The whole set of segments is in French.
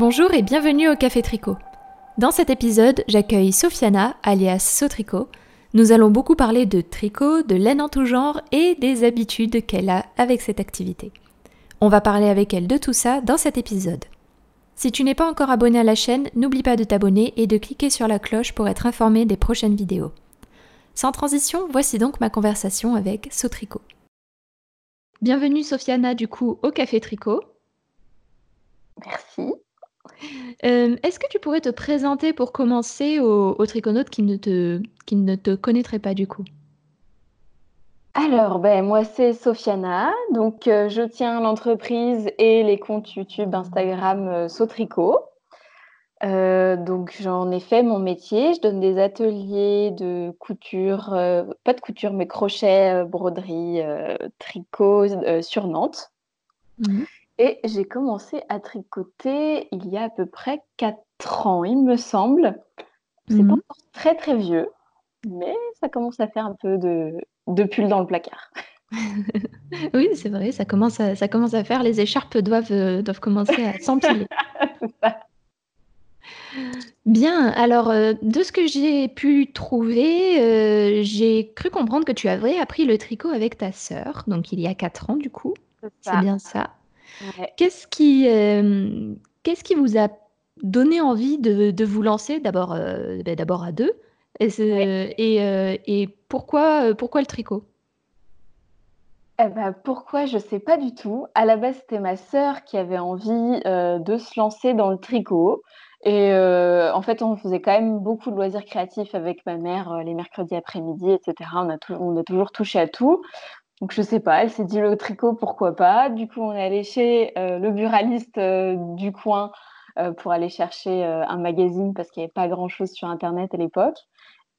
Bonjour et bienvenue au Café Tricot. Dans cet épisode, j'accueille Sofiana, alias Sotricot. Nous allons beaucoup parler de tricot, de laine en tout genre et des habitudes qu'elle a avec cette activité. On va parler avec elle de tout ça dans cet épisode. Si tu n'es pas encore abonné à la chaîne, n'oublie pas de t'abonner et de cliquer sur la cloche pour être informé des prochaines vidéos. Sans transition, voici donc ma conversation avec Sotricot. Bienvenue Sofiana du coup au Café Tricot. Merci. Euh, est-ce que tu pourrais te présenter pour commencer aux, triconautes qui ne, te, qui ne te connaîtraient pas du coup? Alors, ben, moi, c'est Sofiana. Donc, euh, je tiens l'entreprise et les comptes YouTube, Instagram euh, Sotrico. donc, j'en ai fait mon métier. Je donne des ateliers de couture, pas de couture, mais crochet, broderie, tricot sur Nantes. Mmh et j'ai commencé à tricoter il y a à peu près 4 ans, il me semble. C'est pas mmh encore très très vieux, mais ça commence à faire un peu de, de pull dans le placard. oui, c'est vrai, ça commence, à, ça commence à faire. Les écharpes doivent, euh, doivent commencer à s'empiler. Bien, alors euh, de ce que j'ai pu trouver, euh, j'ai cru comprendre que tu avais appris le tricot avec ta sœur, donc il y a 4 ans du coup. C'est bien ça. Qu'est-ce qui, qu'est-ce qui vous a donné envie de de vous lancer d'abord, ben, d'abord à deux? Et et pourquoi, pourquoi le tricot? Eh ben, pourquoi? Je sais pas du tout. À la base, c'était ma sœur qui avait envie, de se lancer dans le tricot et en fait, on faisait quand même beaucoup de loisirs créatifs avec ma mère, les mercredis après-midi et cetera. On a on a toujours touché à tout. Donc je sais pas, elle s'est dit le tricot, pourquoi pas. Du coup, on est allé chez euh, le buraliste euh, du coin euh, pour aller chercher un magazine parce qu'il n'y avait pas grand-chose sur Internet à l'époque.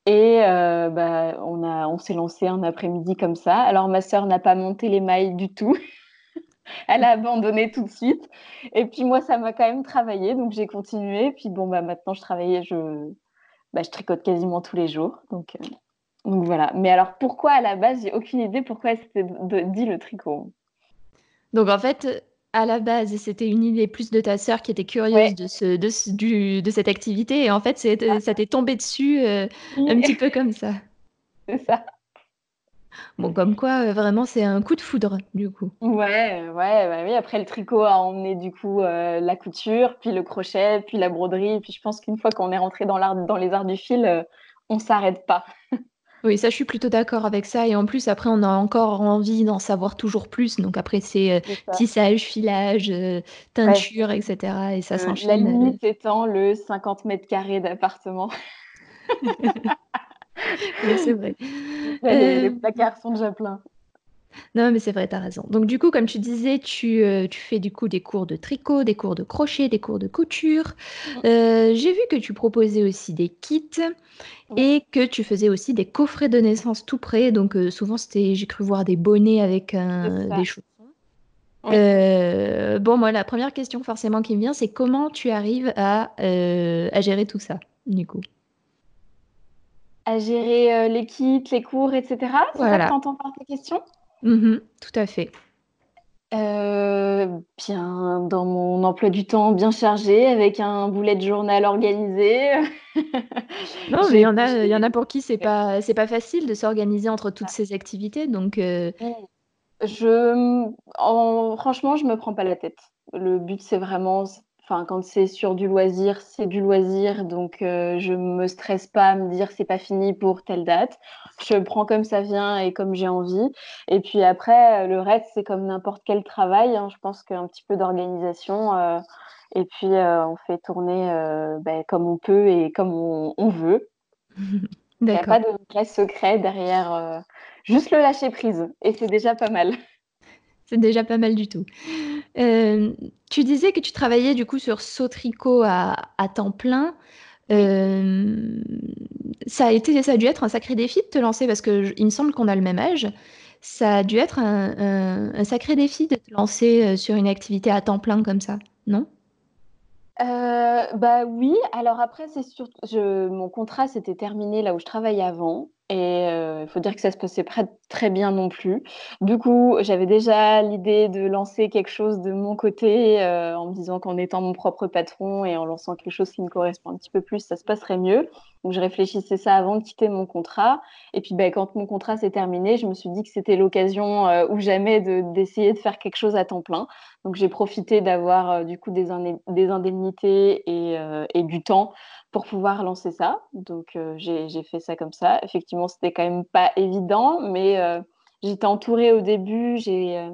Et bah, on, on s'est lancé un après-midi comme ça. Alors ma sœur n'a pas monté les mailles du tout. elle a abandonné tout de suite. Et puis moi, ça m'a quand même travaillé, donc j'ai continué. Puis bon, bah, maintenant, je travaillais, je, bah, je tricote quasiment tous les jours. Donc, donc voilà. Mais alors pourquoi à la base, j'ai aucune idée pourquoi c'était dit le tricot. Donc en fait, à la base, c'était une idée plus de ta sœur qui était curieuse de, ce, de, de cette activité. Et en fait, ah. ça t'est tombé dessus euh, un petit peu comme ça. C'est ça. Bon, comme quoi, euh, vraiment, c'est un coup de foudre, du coup. Ouais, ouais, bah oui. Après, le tricot a emmené, du coup, euh, la couture, puis le crochet, puis la broderie. Puis je pense qu'une fois qu'on est rentré dans, dans les arts du fil, on s'arrête pas. Oui, ça, je suis plutôt d'accord avec ça. Et en plus, après, on a encore envie d'en savoir toujours plus. Donc après, c'est euh, tissage, filage, euh, teinture, etc. Et ça s'enchaîne. la limite étant le 50 mètres carrés d'appartement. c'est vrai. les placards sont déjà pleins. Non, mais c'est vrai, tu as raison. Donc du coup, comme tu disais, tu, euh, tu fais du coup des cours de tricot, des cours de crochet, des cours de couture. Euh, j'ai vu que tu proposais aussi des kits et que tu faisais aussi des coffrets de naissance tout prêts. Donc euh, souvent, c'était, j'ai cru voir des bonnets avec des chaussons. bon, moi, la première question forcément qui me vient, c'est comment tu arrives à, à gérer tout ça, du coup? À gérer les kits, les cours, etc. C'est ça que tu entends par ta question Mmh tout à fait. Euh, bien, dans mon emploi du temps bien chargé, avec un boulet de journal organisé. Non, mais il y en a il y en a pour qui c'est pas c'est pas facile de s'organiser entre toutes ces activités donc euh mmh. Je, franchement, je me prends pas la tête. Le but, c'est vraiment Enfin, quand c'est sur du loisir, c'est du loisir, donc euh, je me stresse pas à me dire c'est pas fini pour telle date. Je prends comme ça vient et comme j'ai envie. Et puis après, le reste, c'est comme n'importe quel travail. Hein. Je pense qu'un petit peu d'organisation. Euh, et puis, euh, on fait tourner ben, comme on peut et comme on, veut. Il n'y a pas de vrai secret derrière. juste le lâcher prise. Et c'est déjà pas mal. C'est déjà pas mal du tout. Euh, tu disais que tu travaillais du coup sur Sotrico à, à temps plein. Euh, ça a été, ça a dû être un sacré défi de te lancer parce que il me semble qu'on a le même âge. Ça a dû être un, sacré défi de te lancer euh, sur une activité à temps plein comme ça, non? Bah oui. Alors après, c'est mon contrat s'était terminé là où je travaillais avant. Et il faut dire que ça se passait pas très bien non plus. Du coup, j'avais déjà l'idée de lancer quelque chose de mon côté, en me disant qu'en étant mon propre patron et en lançant quelque chose qui me correspond un petit peu plus, ça se passerait mieux. Donc je réfléchissais ça avant de quitter mon contrat et puis, bah, quand mon contrat s'est terminé, je me suis dit que c'était l'occasion, ou jamais d'essayer de faire quelque chose à temps plein. Donc j'ai profité d'avoir, du coup des indemnités et et du temps pour pouvoir lancer ça. Donc, euh, j'ai fait ça comme ça. Effectivement, c'était quand même pas évident, mais euh, j'étais entourée au début. Euh,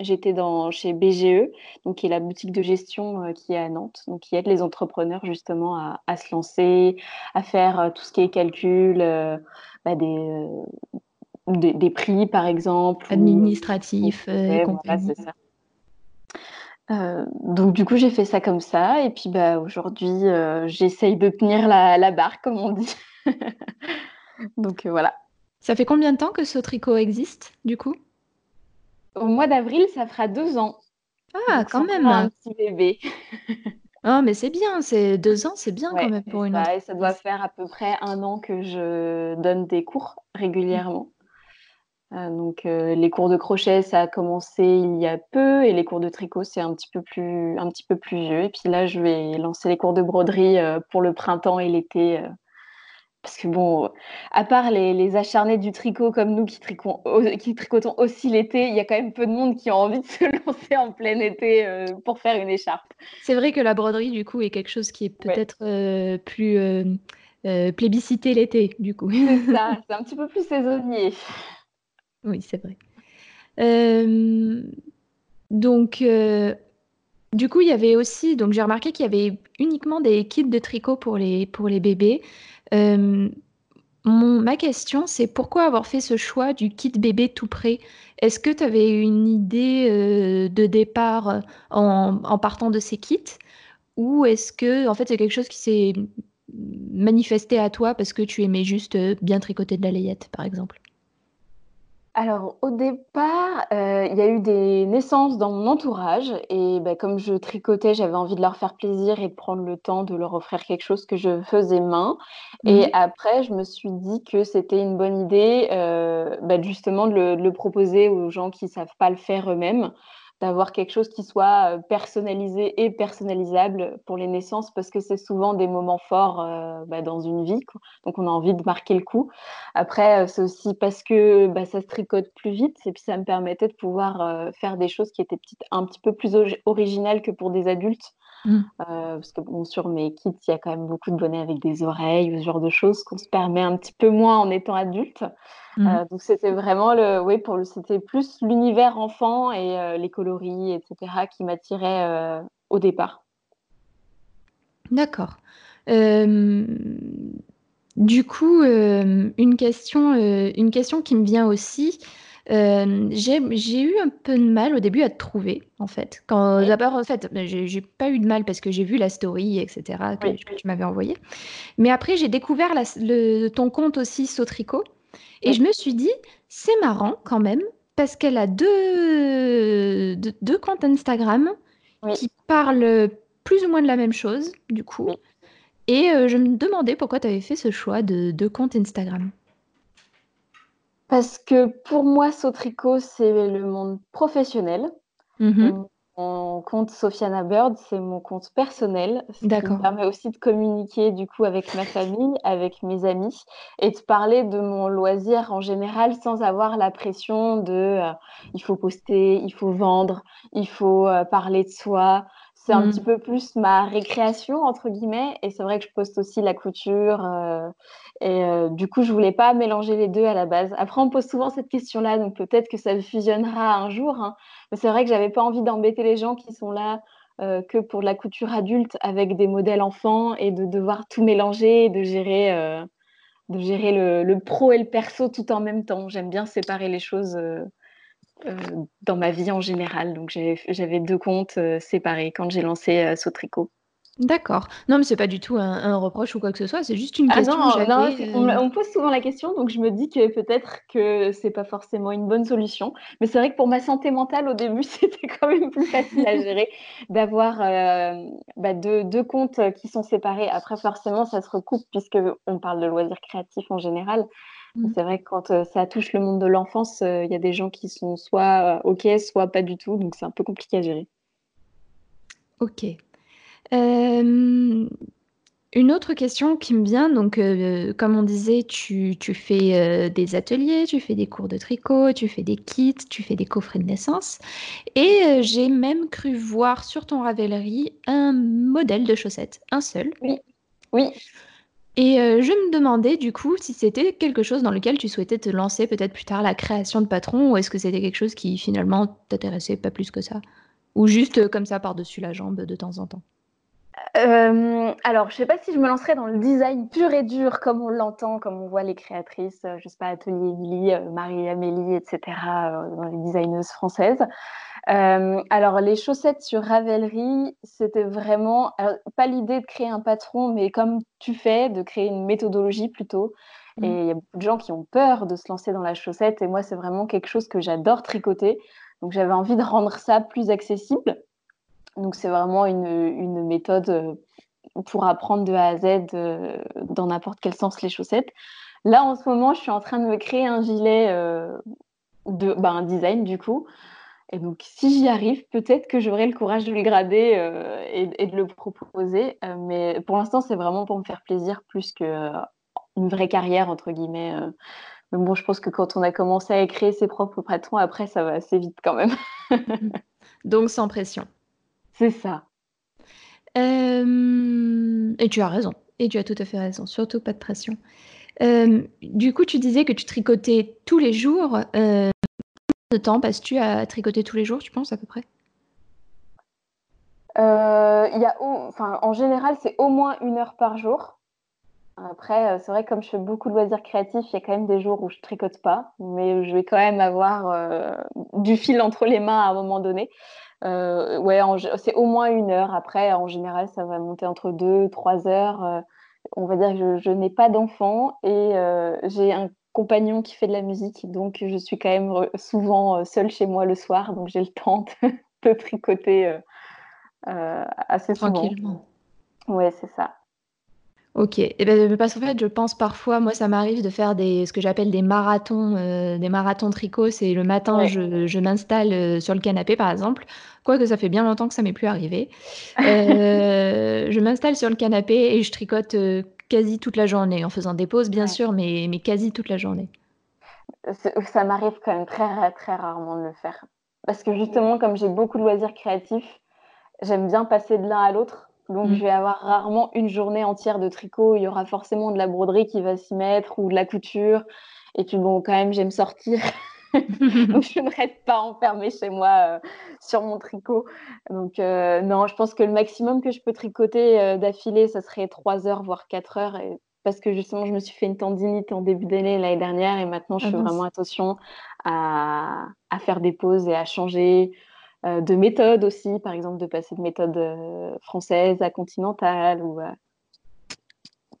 j'étais dans chez BGE, donc qui est la boutique de gestion qui est à Nantes, donc qui aide les entrepreneurs justement à, se lancer, à faire tout ce qui est calcul, bah, des, des, prix par exemple, administratif, et c'est ça. Euh, donc du coup, j'ai fait ça comme ça et puis, bah, aujourd'hui, euh, j'essaye de tenir la barre comme on dit. Donc, euh, voilà. Ça fait combien de temps que Sotrico existe, du coup? Au mois d'avril, ça fera deux ans. Ah, quand même! un petit bébé. Oh, mais c'est bien, c'est deux ans, c'est bien quand même pour une ça ça doit faire à peu près un an que je donne des cours régulièrement. Euh, donc euh, les cours de crochet, ça a commencé il y a peu et les cours de tricot, c'est un petit peu plus un petit peu plus vieux. Et puis là, je vais lancer les cours de broderie euh, pour le printemps et l'été. parce que bon, à part les, acharnés du tricot comme nous qui, qui tricotons aussi l'été, il y a quand même peu de monde qui a envie de se lancer en plein été pour faire une écharpe. C'est vrai que la broderie, du coup, est quelque chose qui est peut-être plus plébiscité l'été, du coup. C'est ça, c'est un petit peu plus saisonnier. Oui, c'est vrai. Euh, donc, euh, du coup, il y avait aussi, donc j'ai remarqué qu'il y avait uniquement des kits de tricot pour les, bébés. Euh, mon, ma question, c'est pourquoi avoir fait ce choix du kit bébé tout prêt? Est-ce que tu avais une idée de départ en, en, partant de ces kits? Ou est-ce que, en fait, c'est quelque chose qui s'est manifesté à toi parce que tu aimais juste bien tricoter de la layette, par exemple? Alors, au départ, euh, il y a eu des naissances dans mon entourage et bah, comme je tricotais, j'avais envie de leur faire plaisir et de prendre le temps de leur offrir quelque chose que je faisais main. Et après je me suis dit que c'était une bonne idée, euh, bah, justement de le proposer aux gens qui savent pas le faire eux-mêmes d'avoir quelque chose qui soit personnalisé et personnalisable pour les naissances parce que c'est souvent des moments forts bah, dans une vie. Donc, on a envie de marquer le coup. Après, c'est aussi parce que bah, ça se tricote plus vite et puis ça me permettait de pouvoir faire des choses qui étaient un petit peu plus originales que pour des adultes. Mmh. parce que bon, sur mes kits, il y a quand même beaucoup de bonnets avec des oreilles, ce genre de choses qu'on se permet un petit peu moins en étant adulte. Mmh. Euh, donc c'était vraiment le, oui, pour le, c'était plus l'univers enfant et euh, les coloris, etc., qui m'attiraient euh, au départ. D'accord. du coup, une question, une question qui me vient aussi. J'ai, eu un peu de mal au début à te trouver, en fait. Quand d'abord, en fait, j'ai, pas eu de mal parce que j'ai vu la story, etc., que, tu m'avais envoyé. Mais après, j'ai découvert le, ton compte aussi Sotrico. Et je me suis dit, c'est marrant quand même, parce qu'elle a deux, deux, comptes Instagram qui parlent plus ou moins de la même chose, du coup. Et euh, je me demandais pourquoi tu avais fait ce choix de deux comptes Instagram. Parce que pour moi, Sotrico, c'est le monde professionnel. Mmh mon compte Sofiana Bird, c'est mon compte personnel, ce qui me permet aussi de communiquer du coup avec ma famille, avec mes amis et de parler de mon loisir en général sans avoir la pression de euh, il faut poster, il faut vendre, il faut euh, parler de soi. C'est un petit mmh. peu plus ma récréation entre guillemets et c'est vrai que je poste aussi la couture euh, et du coup je voulais pas mélanger les deux à la base. Après on pose souvent cette question-là donc peut-être que ça fusionnera un jour, hein, c'est vrai que j'avais pas envie d'embêter les gens qui sont là euh, que pour la couture adulte avec des modèles enfants et de devoir tout mélanger et de gérer, euh, de gérer le, pro et le perso tout en même temps. J'aime bien séparer les choses euh, dans ma vie en général. Donc j'avais deux comptes séparés quand j'ai lancé Sotrico. D'accord. Non, mais c'est pas du tout un, reproche ou quoi que ce soit, c'est juste une ah question non, non, euh. on, me pose souvent la question, donc je me dis que peut-être que c'est pas forcément une bonne solution. Mais c'est vrai que pour ma santé mentale, au début, c'était quand même plus facile à gérer d'avoir euh, bah, deux, comptes qui sont séparés. Après, forcément, ça se recoupe puisque on parle de loisirs créatifs en général. Mmh. C'est vrai que quand ça touche le monde de l'enfance, il y a des gens qui sont soit OK, soit pas du tout, donc c'est un peu compliqué à gérer. OK. Une autre question qui me vient, donc euh, comme on disait, tu, fais euh, des ateliers, tu fais des cours de tricot, tu fais des kits, tu fais des coffrets de naissance. Et euh, j'ai même cru voir sur ton Ravelry un modèle de chaussettes, un seul. Oui. Oui. Et je me demandais du coup si c'était quelque chose dans lequel tu souhaitais te lancer peut-être plus tard la création de patron ou est-ce que c'était quelque chose qui finalement t'intéressait pas plus que ça? Ou juste comme ça par-dessus la jambe de temps en temps? Euh, alors, je sais pas si je me lancerais dans le design pur et dur comme on l'entend, comme on voit les créatrices, euh, je sais pas, Atelier Lily, euh, Marie-Amélie, etc., dans les designeuses françaises. Alors, les chaussettes sur Ravelry, c'était vraiment, pas l'idée de créer un patron, mais comme tu fais, de créer une méthodologie plutôt. Et mmh. il y a beaucoup de gens qui ont peur de se lancer dans la chaussette, et moi, c'est vraiment quelque chose que j'adore tricoter. Donc, j'avais envie de rendre ça plus accessible. Donc c'est vraiment une, méthode euh, pour apprendre de A à Z euh, dans n'importe quel sens les chaussettes. Là en ce moment, je suis en train de me créer un gilet euh, de bah, un design du coup. Et donc si j'y arrive, peut-être que j'aurai le courage de le grader et, de le proposer. mais pour l'instant, c'est vraiment pour me faire plaisir plus qu'une vraie carrière entre guillemets. Mais bon, je pense que quand on a commencé à créer ses propres patrons, après, ça va assez vite quand même. Donc sans pression. C'est ça. et tu as raison. Et tu as tout à fait raison. Surtout pas de pression. du coup, tu disais que tu tricotais tous les jours. De temps passes-tu à tricoter tous les jours, tu penses, à peu près? Il y a enfin, en général, c'est au moins une heure par jour. Après, c'est vrai, comme je fais beaucoup de loisirs créatifs, il y a quand même des jours où je tricote pas, mais je vais quand même avoir du fil entre les mains à un moment donné. Euh, ouais, c'est au moins une heure. Après, en général, ça va monter entre deux, trois heures. Euh, on va dire que je, n'ai pas d'enfant et euh, j'ai un compagnon qui fait de la musique, donc je suis quand même souvent seule chez moi le soir, donc j'ai le temps de, tricoter assez souvent. Tranquillement. Ouais, c'est ça. OK et ben, parce qu'en fait, je pense parfois moi, ça m'arrive de faire des ce que j'appelle des marathons, euh, des marathons tricot. C'est le matin, je je m'installe, euh, sur le canapé, par exemple. Quoique ça fait bien longtemps que ça m'est plus arrivé. Euh, je m'installe sur le canapé et je tricote, quasi toute la journée, en faisant des pauses bien sûr, mais mais quasi toute la journée. ça m'arrive quand même très très rarement de le faire. Parce que justement, comme j'ai beaucoup de loisirs créatifs, j'aime bien passer de l'un à l'autre. Donc, mmh. je vais avoir rarement une journée entière de tricot. Il y aura forcément de la broderie qui va s'y mettre ou de la couture. Et puis, bon, quand même, j'aime sortir. donc, je ne reste pas enfermée chez moi euh, sur mon tricot. Donc, euh, non, je pense que le maximum que je peux tricoter euh, d'affilée, ça serait 3 heures, voire 4 heures. Et parce que justement, je me suis fait une tendinite en début d'année l'année dernière. Et maintenant, je ah fais vraiment attention à, à, faire des pauses et à changer. De méthode aussi, par exemple de passer de méthode française à continentale ou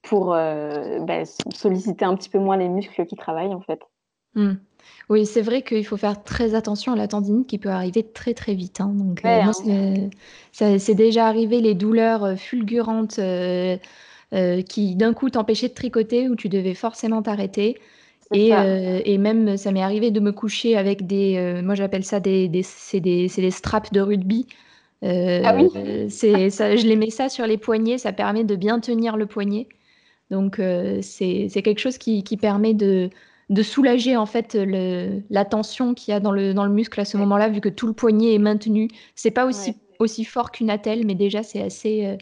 pour bah, solliciter un petit peu moins les muscles qui travaillent en fait. Mmh. Oui, c'est vrai qu'il faut faire très attention à la tendinite qui peut arriver très très vite. Hein. Donc, hein. c'est déjà arrivé les douleurs fulgurantes qui d'un coup t'empêchaient de tricoter ou tu devais forcément t'arrêter. Euh, et, même, ça m'est arrivé de me coucher avec des, euh, moi j'appelle ça des, des c'est des, des, straps de rugby. Euh, ah oui? c'est ça, je les mets ça sur les poignets, ça permet de bien tenir le poignet. Donc c'est quelque chose qui, qui permet de, de, soulager en fait le, la tension qu'il y a dans le, dans le muscle à ce moment-là, vu que tout le poignet est maintenu. C'est pas aussi, aussi fort qu'une attelle, mais déjà c'est assez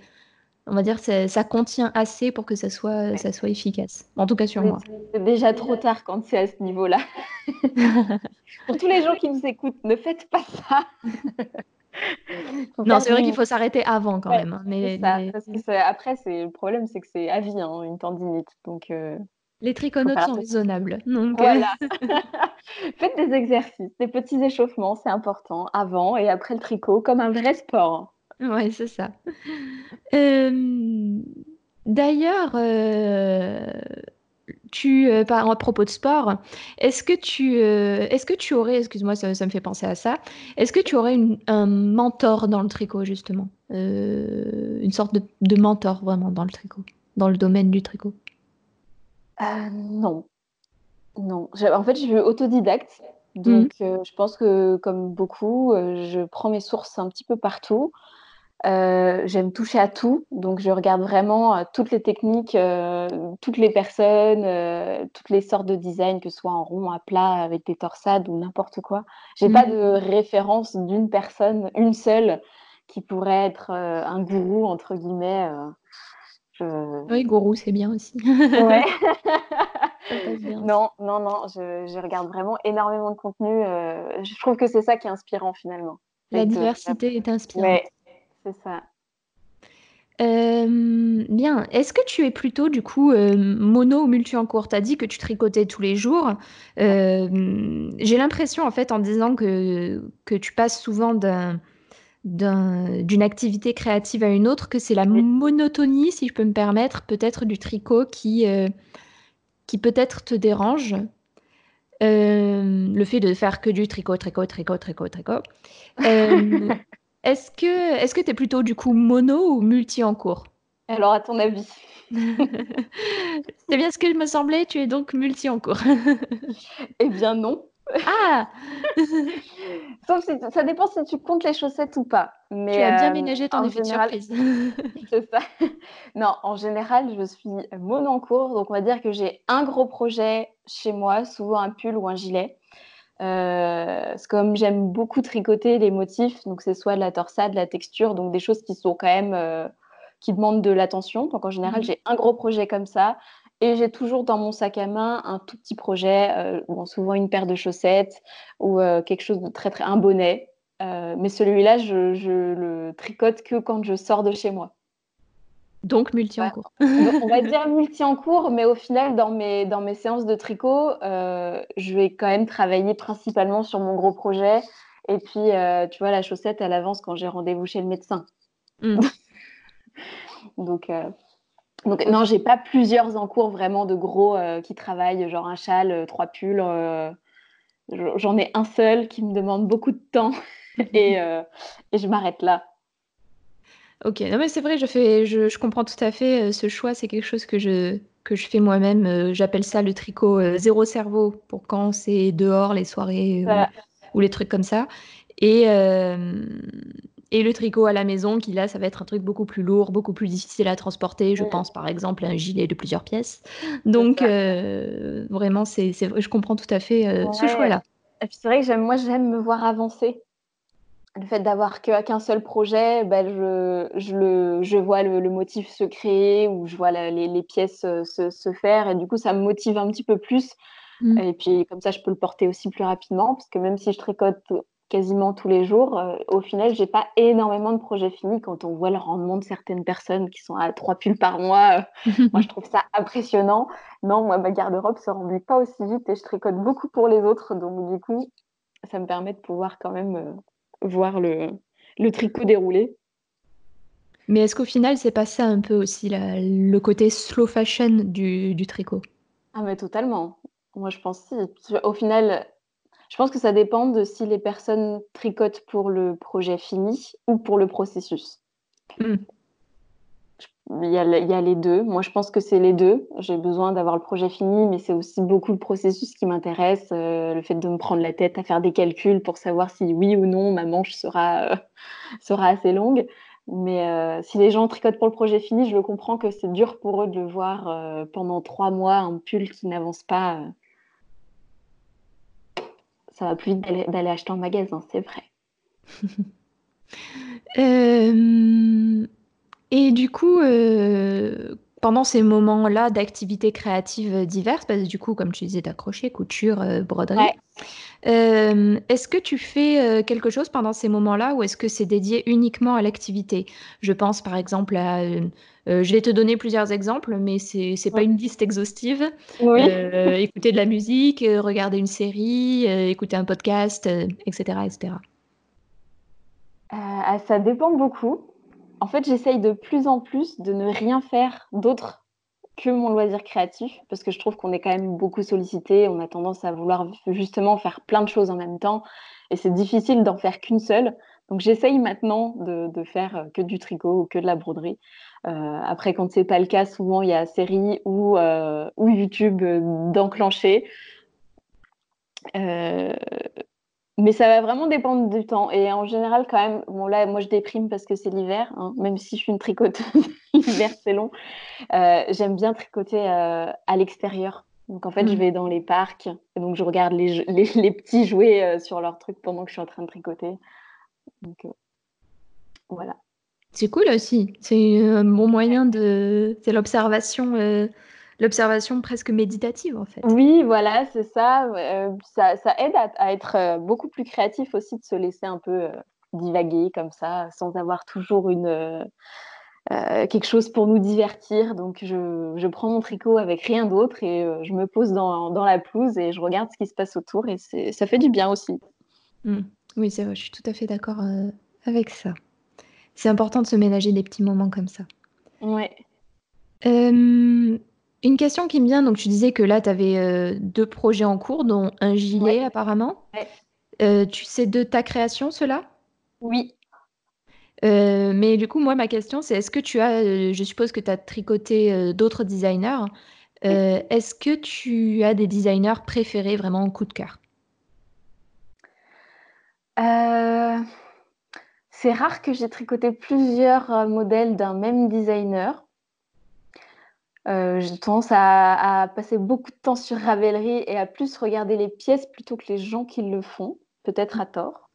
on va dire ça, ça contient assez pour que ça soit, ça soit efficace. En tout cas sur moi. C'est déjà trop tard quand c'est à ce niveau-là. pour tous les gens qui nous écoutent, ne faites pas ça. non, c'est vrai qu'il faut s'arrêter avant quand même. Hein, mais, après, c'est le problème, c'est que c'est à vie hein, une tendinite. Donc euh, les triconautes sont raisonnables. Donc, voilà. Faites des exercices, des petits échauffements, c'est important avant et après le tricot, comme un vrai sport. Ouais, c'est ça. d'ailleurs, euh, tu, euh, à propos de sport, est-ce que tu, euh, est-ce que tu aurais, excuse-moi, ça, me fait penser à ça, est-ce que tu aurais un mentor dans le tricot, justement? une sorte de, mentor vraiment dans le tricot, dans le domaine du tricot? Non. Non, en fait, je suis autodidacte, Mmh. donc je pense que comme beaucoup, je prends mes sources un petit peu partout. j'aime toucher à tout, donc je regarde vraiment toutes les techniques, toutes les personnes, toutes les sortes de design, que ce soit en rond, à plat, avec des torsades ou n'importe quoi. J'ai pas Mmh. de référence d'une personne, une seule, qui pourrait être un gourou entre guillemets. Je... Oui, gourou, c'est bien aussi. Ouais. Bien. Non, non, non, je, je regarde vraiment énormément de contenu. euh, je trouve que c'est ça qui est inspirant finalement. La de- diversité est inspirante. Ouais, c'est ça. Euh, bien. Est-ce que tu es plutôt du coup euh, mono ou multi en cours? T'as dit que tu tricotais tous les jours. Euh, j'ai l'impression en fait en disant que, que tu passes souvent d'un, d'un- d'une activité créative à une autre, que c'est la monotonie, si je peux me permettre, peut-être du tricot qui, euh, qui peut-être te dérange. Euh, le fait de faire que du tricot, tricot, tricot, tricot, tricot. Euh, est-ce que est-ce que tu es plutôt du coup mono ou multi en cours? Alors, à ton avis C'est bien ce qu'il me semblait, tu es donc multi en cours. Eh bien non. Ah! Sauf si ça dépend si tu comptes les chaussettes ou pas. Mais Tu as bien euh, ménagé ton effet de surprise. C'est ça. Non, en général, je suis mono en cours, donc on va dire que j'ai un gros projet chez moi, souvent un pull ou un gilet. Euh, comme j'aime beaucoup tricoter les motifs, donc c'est soit de la torsade, de la texture, donc des choses qui sont quand même euh, qui demandent de l'attention. Donc en général, Mhm. j'ai un gros projet comme ça, et j'ai toujours dans mon sac à main un tout petit projet, euh, bon, souvent une paire de chaussettes ou euh, quelque chose de très très un bonnet. Euh, mais celui-là, je, je le tricote que quand je sors de chez moi. Donc multi en Ouais. cours. On va dire multi en cours, mais au final, dans mes, dans mes séances de tricot, je vais quand même travailler principalement sur mon gros projet. Et puis, tu vois, la chaussette, elle avance quand j'ai rendez-vous chez le médecin. Mm. Donc, donc non, j'ai pas plusieurs en cours vraiment de gros euh, qui travaillent, genre un châle, euh, trois pulls. euh, J'en ai un seul qui me demande beaucoup de temps et, et je m'arrête là. Ok, non mais c'est vrai, je fais, je, je comprends tout à fait euh, ce choix. C'est quelque chose que je que je fais moi-même. euh, J'appelle ça le tricot euh, zéro cerveau pour quand c'est dehors les soirées Voilà. ou, ou les trucs comme ça. Et et le tricot à la maison, qui là, ça va être un truc beaucoup plus lourd, beaucoup plus difficile à transporter. Je pense par exemple à un gilet de plusieurs pièces. Donc euh, vraiment, c'est je comprends tout à fait euh, ce choix-là. C'est vrai que moi j'aime me voir avancer. Le fait d'avoir qu'un seul projet, ben, je, je, le, je vois le, le motif se créer ou je vois la- les, les pièces euh, se, se faire et du coup ça me motive un petit peu plus. Mm. Et puis comme ça je peux le porter aussi plus rapidement parce que même si je tricote quasiment tous les jours, euh, au final j'ai pas énormément de projets finis quand on voit le rendement de certaines personnes qui sont à trois pulls par mois. euh, moi, je trouve ça impressionnant. Non, moi, ma garde-robe se remplit pas aussi vite et je tricote beaucoup pour les autres. Donc, du coup, ça me permet de pouvoir quand même euh, voir le, le tricot dérouler. Mais est-ce qu'au final, c'est pas ça un peu aussi la- le côté slow fashion du, du tricot? Ah, mais totalement. Moi, je pense si. Au final, je pense que ça dépend de si les personnes tricotent pour le projet fini ou pour le processus. Mm. Il y, a, il y a les deux. Moi, je pense que c'est les deux. J'ai besoin d'avoir le projet fini, mais c'est aussi beaucoup le processus qui m'intéresse. euh, le fait de me prendre la tête à faire des calculs pour savoir si oui ou non ma manche sera, euh, sera assez longue. Mais euh, si les gens tricotent pour le projet fini, je le comprends que c'est dur pour eux de le voir pendant trois mois, un pull qui n'avance pas. Ça va plus vite d'aller acheter en magasin, c'est vrai. Euh, et du coup, euh, pendant ces moments-là d'activités créatives diverses, parce que du coup, comme tu disais, t'as crochet, couture, euh, broderie, Ouais. euh, est-ce que tu fais quelque chose pendant ces moments-là ou est-ce que c'est dédié uniquement à l'activité? Je pense par exemple à... euh, je vais te donner plusieurs exemples, mais c'est c'est pas Ouais. une liste exhaustive. Oui. Euh, écouter de la musique, euh, regarder une série, euh, écouter un podcast, etc., etc. Ah, ça dépend beaucoup. En fait, j'essaye de plus en plus de ne rien faire d'autre que mon loisir créatif, parce que je trouve qu'on est quand même beaucoup sollicité. On a tendance à vouloir justement faire plein de choses en même temps, et c'est difficile d'en faire qu'une seule. Donc, j'essaye maintenant de, de faire euh, que du tricot ou que de la broderie. Euh, après, quand c'est pas le cas, souvent il y a série ou, euh, ou YouTube euh, d'enclencher. mais ça va vraiment dépendre du temps. Et en général, quand même, bon là, moi je déprime parce que c'est l'hiver, hein, même si je suis une tricoteuse, l'hiver c'est long. J'aime bien tricoter à l'extérieur. Donc en fait, je mmh. vais dans les parcs et donc je regarde les, les, petits jouer sur leurs trucs pendant que je suis en train de tricoter. Donc voilà. C'est cool aussi. C'est un bon moyen de. C'est l'observation, euh, l'observation presque méditative en fait. Oui, voilà, c'est ça. Euh, ça. ça. aide à, être euh, beaucoup plus créatif aussi de se laisser un peu divaguer comme ça, sans avoir toujours une. quelque chose pour nous divertir. Donc, je, je prends mon tricot avec rien d'autre et je me pose dans, dans, la pelouse et je regarde ce qui se passe autour et ça fait du bien aussi. Mmh. Oui, c'est vrai, je suis tout à fait d'accord avec ça. C'est important de se ménager des petits moments comme ça. Ouais. une question qui me vient, donc tu disais que là, tu avais euh, deux projets en cours, dont un gilet apparemment. Ouais. Euh, tu sais de ta création, cela? Oui. Euh, mais du coup, moi, ma question, c'est est-ce que tu as, je suppose que tu as tricoté d'autres designers, est-ce que tu as des designers préférés vraiment en coup de cœur? C'est rare que j'ai tricoté plusieurs euh, modèles d'un même designer. Euh, j'ai tendance à, passer beaucoup de temps sur Ravelry et à plus regarder les pièces plutôt que les gens qui le font, peut-être à tort.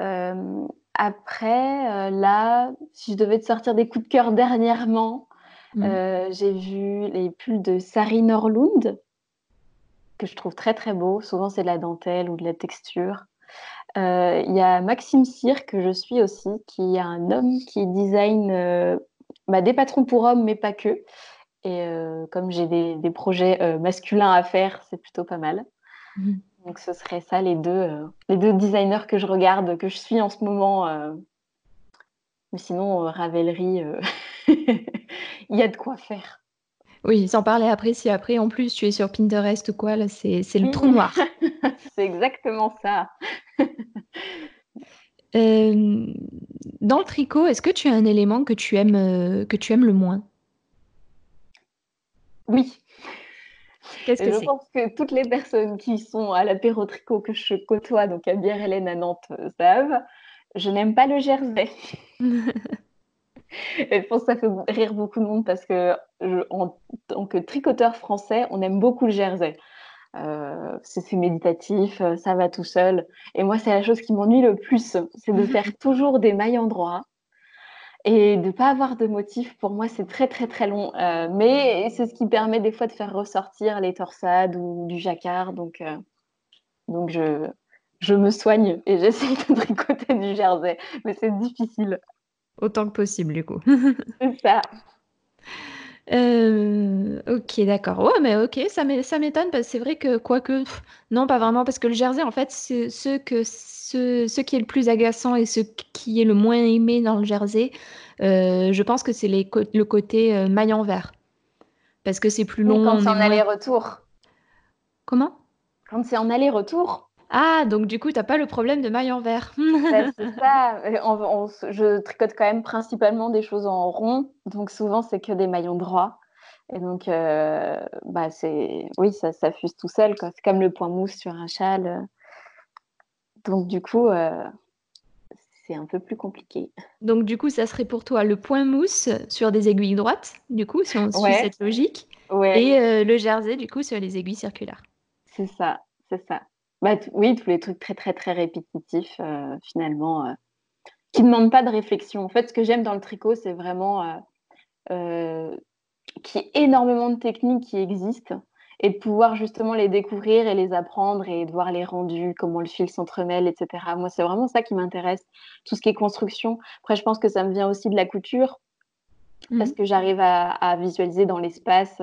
Euh, après, là, si je devais te sortir des coups de cœur dernièrement, mm. j'ai vu les pulls de Sari Norlund, que je trouve très très beau. Souvent, c'est de la dentelle ou de la texture. Euh, il y a Maxime Cyr, que je suis aussi, qui est un homme qui design euh, bah, des patrons pour hommes, mais pas que. Et euh, comme j'ai des, projets masculins à faire, c'est plutôt pas mal. Mmh. Donc ce serait ça les deux, les deux designers que je regarde, que je suis en ce moment. Mais sinon, Ravelry, il y a de quoi faire. Oui, sans parler après, si après en plus tu es sur Pinterest ou quoi, là c'est le trou noir. c'est exactement ça. Euh, dans le tricot, est-ce que tu as un élément que tu aimes, euh, que tu aimes le moins? Oui. Qu'est-ce que Je pense que toutes les personnes qui sont à l'apéro tricot que je côtoie, donc à Bière Hélène à Nantes, euh, savent, je n'aime pas le jersey. Et je pense que ça fait rire beaucoup de monde parce que en tant que tricoteur français, on aime beaucoup le jersey. Euh, c'est méditatif, euh, ça va tout seul. Et moi, c'est la chose qui m'ennuie le plus, c'est de faire toujours des mailles en droit et de pas avoir de motif. Pour moi, c'est très très très long, euh, mais c'est ce qui permet des fois de faire ressortir les torsades ou du jacquard. Donc, donc je, je me soigne et j'essaie de tricoter du jersey, mais c'est difficile. Autant que possible, du coup. c'est ça. Euh, OK, d'accord. Ouais, mais OK, ça m'étonne parce que c'est vrai que quoique, non, pas vraiment, parce que le jersey, en fait, c'est ce que ce ce qui est le plus agaçant et ce qui est le moins aimé dans le jersey, euh, je pense que c'est le côté, euh, maille en vert. Parce que c'est plus long, quand c'est en aller-retour. Comment? Quand c'est en aller-retour. Ah, donc du coup, tu as pas le problème de maille en verre. Bah, c'est ça. je tricote quand même principalement des choses en rond, donc souvent c'est que des maillons droits. Et donc, euh, bah c'est, oui, ça s'affuse tout seul. C'est comme le point mousse sur un châle. Donc du coup, euh, c'est un peu plus compliqué. Donc du coup, ça serait pour toi le point mousse sur des aiguilles droites, du coup, si on suit cette logique, et euh, le jersey, du coup, sur les aiguilles circulaires. C'est ça, c'est ça. Bah, oui, tous les trucs très, très, très répétitifs, euh, finalement, euh, qui ne demandent pas de réflexion. En fait, ce que j'aime dans le tricot, c'est vraiment euh, qu'il y ait énormément de techniques qui existent et de pouvoir justement les découvrir et les apprendre et de voir les rendus, comment le fil s'entremêle, etc. Moi, c'est vraiment ça qui m'intéresse, tout ce qui est construction. Après, je pense que ça me vient aussi de la couture, parce mmh. que j'arrive à, visualiser dans l'espace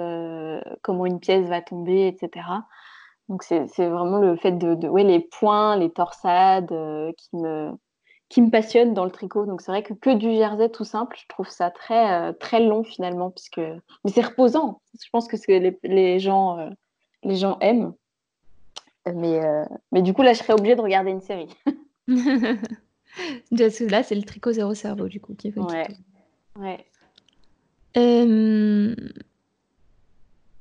comment une pièce va tomber, etc. Donc c'est vraiment le fait de, de ouais, les points, les torsades euh, qui me qui me passionnent dans le tricot. Donc c'est vrai que que du jersey tout simple, je trouve ça très euh, très long finalement puisque mais c'est reposant. Je pense que ce que les, les gens euh, les gens aiment. Mais mais du coup là je serais obligée de regarder une série. là c'est le tricot zéro cerveau du coup qui Ouais. Ouais.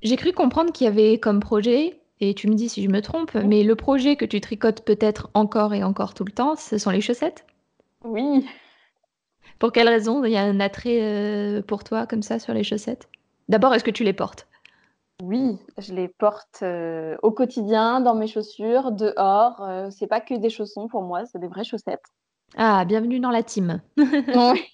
J'ai cru comprendre qu'il y avait comme projet et tu me dis si je me trompe, mais le projet que tu tricotes peut-être encore et encore tout le temps, ce sont les chaussettes? Oui. Pour quelle raison? Il y a un attrait, heu, pour toi comme ça sur les chaussettes? D'abord, est-ce que tu les portes? Oui, je les porte, heu, au quotidien, dans mes chaussures, dehors, heu, c'est pas que des chaussons pour moi, c'est des vraies chaussettes. Ah, bienvenue dans la team. Oui.